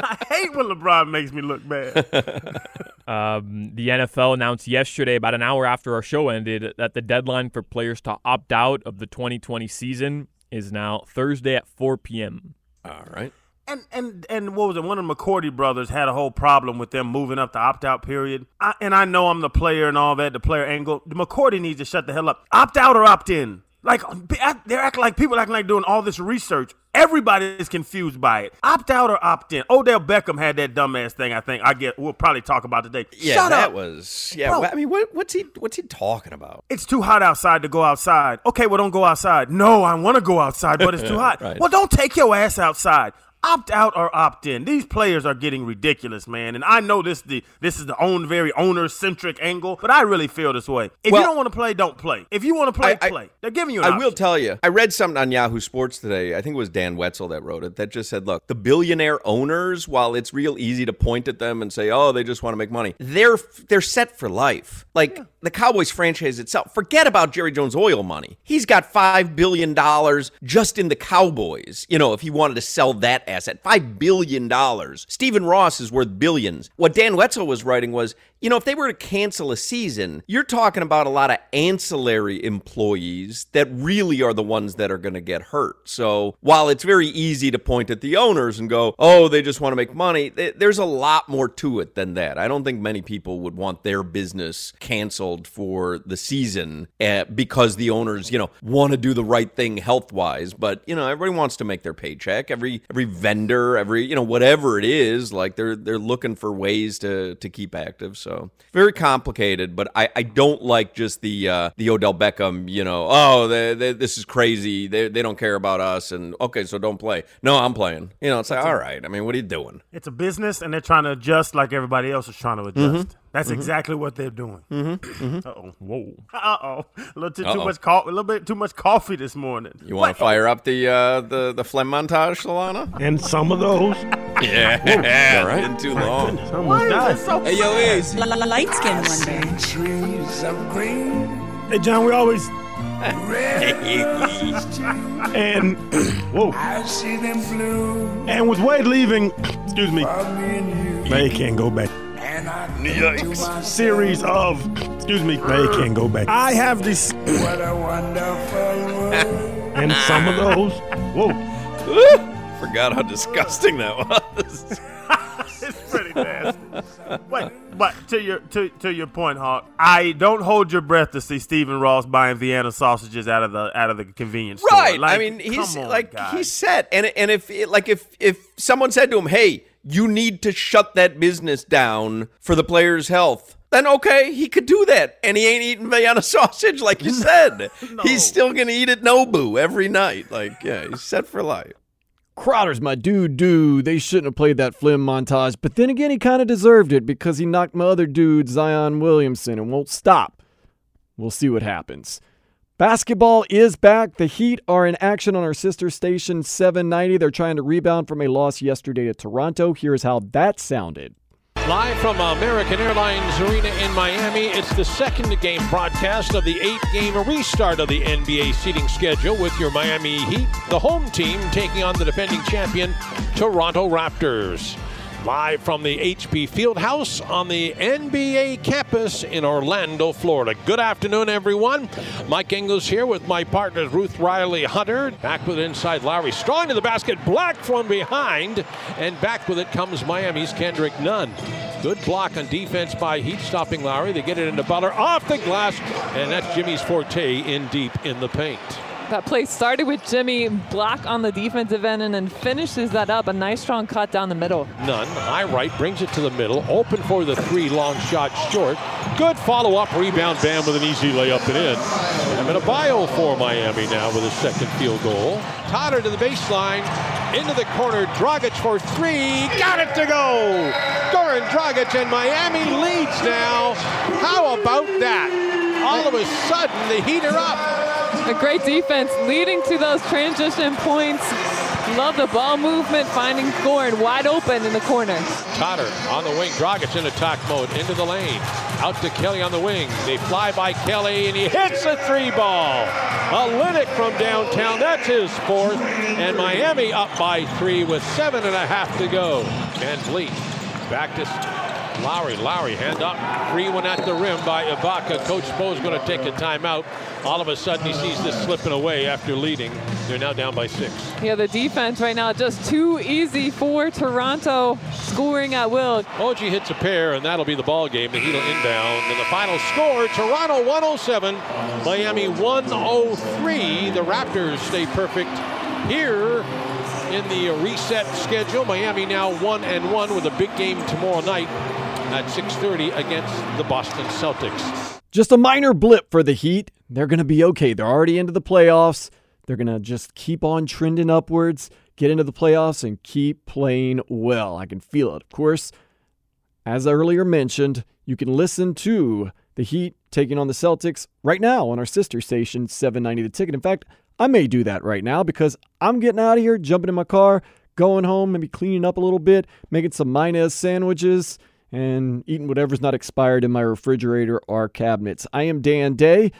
Speaker 12: I hate when LeBron makes me look bad. *laughs*
Speaker 14: Um, the NFL announced yesterday, about an hour after our show ended, that the deadline for players to opt out of the 2020 season is now Thursday at 4 p.m.
Speaker 13: All right.
Speaker 12: And and and what was it? One of the McCourty brothers had a whole problem with them moving up the opt out period. I, and I know I'm the player and all that, the player angle. The McCourty needs to shut the hell up. Opt out or opt in. Like they're acting like people acting like doing all this research. Everybody is confused by it. Opt out or opt in. Odell Beckham had that dumbass thing. I think I get. We'll probably talk about today.
Speaker 13: Yeah,
Speaker 12: Shut
Speaker 13: that
Speaker 12: up.
Speaker 13: was. Yeah,
Speaker 12: Bro.
Speaker 13: I mean, what, what's he? What's he talking about?
Speaker 12: It's too hot outside to go outside. Okay, well, don't go outside. No, I want to go outside, but it's too *laughs* hot.
Speaker 13: Right.
Speaker 12: Well, don't take your ass outside. Opt out or opt in. These players are getting ridiculous, man. And I know this the this is the own very owner centric angle, but I really feel this way. If
Speaker 13: Well-
Speaker 12: you don't want to play, don't play. If you want to play,
Speaker 13: I- I-
Speaker 12: play. They're giving you. An
Speaker 13: I
Speaker 12: option.
Speaker 13: will tell you. I read something on Yahoo Sports today. I think it was Dan Wetzel that wrote it. That just said, "Look, the billionaire owners, while it's real easy to point at them and say, "Oh, they just want to make money," they're they're set for life. Like the Cowboys franchise itself. Forget about Jerry Jones' oil money. He's got five billion dollars just in the Cowboys. You know, if he wanted to sell that asset, five billion dollars. Stephen Ross is worth billions. What Dan Wetzel was writing was, you know, if they were to cancel a season, you're talking about a lot of ancillary employees that really are the ones that are going to get hurt. So while it's very easy to point at the owners and go, oh, they just want to make money, th- there's a lot more to it than that. I don't think many people would want their business canceled for the season uh, because the owners, you know, want to do the right thing health wise. But, you know, everybody wants to make their paycheck. Every every vendor, every, you know, whatever it is, like they're they're looking for ways to to keep active. So very complicated, but I, I don't like just the uh, the Odell Beckham, you know, oh, they, they, this is crazy. They, they don't care about us. And okay, so don't play. No, I'm playing. You know, it's like, all right. I mean, what are you doing?
Speaker 12: It's a business, and they're trying to adjust like everybody else is trying to adjust.
Speaker 13: Mhm.
Speaker 12: That's
Speaker 13: Mhm.
Speaker 12: exactly what they're doing.
Speaker 13: Mhm.
Speaker 12: Uh oh.
Speaker 14: Whoa.
Speaker 12: Uh oh. A little too, too much coffee. A little bit too much coffee this morning.
Speaker 13: You want to fire up the uh, the the phlegm montage, Solana?
Speaker 12: And some of those. *laughs*
Speaker 13: Yeah,
Speaker 12: Whoa.
Speaker 13: all right. Been too long.
Speaker 12: Why is it so
Speaker 13: Hey, yo, Ace.
Speaker 15: Light skin wonder.
Speaker 12: Hey, John, we always. *laughs* and *clears throat* whoa. And with Wade leaving, excuse me, they can't go back. Yikes. Series of, excuse me, they can't go back. I have this. *laughs* What a wonderful And some of those. Whoa. *laughs*
Speaker 13: Forgot how disgusting that was. *laughs*
Speaker 12: it's pretty nasty. Wait, but to your to, to your point, Hawk, I don't hold your breath to see Stephen Ross buying Vienna sausages out of the out of the convenience store.
Speaker 13: Right.
Speaker 12: Like,
Speaker 13: I mean, he's
Speaker 12: come on,
Speaker 13: like
Speaker 12: guys.
Speaker 13: he's set, and and if like if if someone said to him, "Hey, you need to shut that business down for the player's health," then okay, he could do that, and he ain't eating Vienna *laughs* sausage like you *laughs* said. He's still gonna eat at Nobu every night. Like, yeah, he's set for life.
Speaker 2: Crowder's my dude, dude. They shouldn't have played that phlegm montage, but then again, he kind of deserved it because he knocked my other dude, Zion Williamson, and won't stop. We'll see what happens. Basketball is back. The Heat are in action on our sister station 790. They're trying to rebound from a loss yesterday to Toronto. Here's how that sounded.
Speaker 16: Live from American Airlines Arena in Miami, it's the second game broadcast of the eight game restart of the NBA seating schedule with your Miami Heat, the home team, taking on the defending champion Toronto Raptors. Live from the HP Fieldhouse on the NBA campus in Orlando, Florida. Good afternoon, everyone. Mike Inglis here with my partners Ruth Riley Hunter. Back with inside Lowry. Strong to the basket. Black from behind. And back with it comes Miami's Kendrick Nunn. Good block on defense by Heat stopping Lowry. They get it into Butler off the glass. And that's Jimmy's forte in deep in the paint.
Speaker 17: That play started with Jimmy Black on the defensive end and then finishes that up. A nice strong cut down the middle.
Speaker 16: Nunn, high right, brings it to the middle. Open for the three, long shot short. Good follow up rebound, Bam with an easy layup and in. Adebayo for Miami now with a second field goal. Totter to the baseline, into the corner. Dragic for three, got it to go. Goran Dragic and Miami leads now. How about that? All of a sudden, the Heat are up.
Speaker 17: A great defense leading to those transition points. Love the ball movement, finding Goran wide open in the corner.
Speaker 16: Totter on the wing. Dragic in attack mode into the lane. Out to Kelly on the wing. They fly by Kelly, and he hits a three ball. Olynyk from downtown. That's his fourth. And Miami up by three with seven and a half to go. VanVleet back to Lowry. Lowry hand up. Free one at the rim by Ibaka. Coach Spo's going to take a timeout. All of a sudden, he sees this slipping away after leading. They're now down by six.
Speaker 17: Yeah, the defense right now just too easy for Toronto, scoring at will.
Speaker 16: OG hits a pair, and that'll be the ball game. The Heat will inbound. And the final score: Toronto 107, Miami 103. The Raptors stay perfect here in the reset schedule. Miami now one and one with a big game tomorrow night at 6:30 against the Boston Celtics.
Speaker 2: Just a minor blip for the Heat. They're going to be okay. They're already into the playoffs. They're going to just keep on trending upwards, get into the playoffs, and keep playing well. I can feel it. Of course, as I earlier mentioned, you can listen to the Heat taking on the Celtics right now on our sister station, 790 The Ticket. In fact, I may do that right now because I'm getting out of here, jumping in my car, going home, maybe cleaning up a little bit, making some mayonnaise sandwiches, and eating whatever's not expired in my refrigerator or cabinets. I am Dan Day.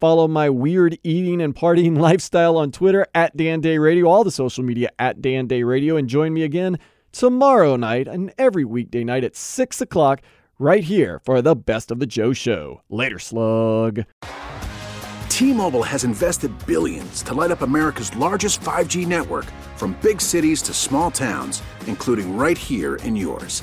Speaker 2: Follow my weird eating and partying *laughs* lifestyle on Twitter at Dan Day Radio, all the social media at Dan Day Radio, and join me again tomorrow night and every weekday night at 6 o'clock right here for the Best of the Joe Show. Later, slug.
Speaker 18: T-Mobile has invested billions to light up America's largest 5G network from big cities to small towns, including right here in yours.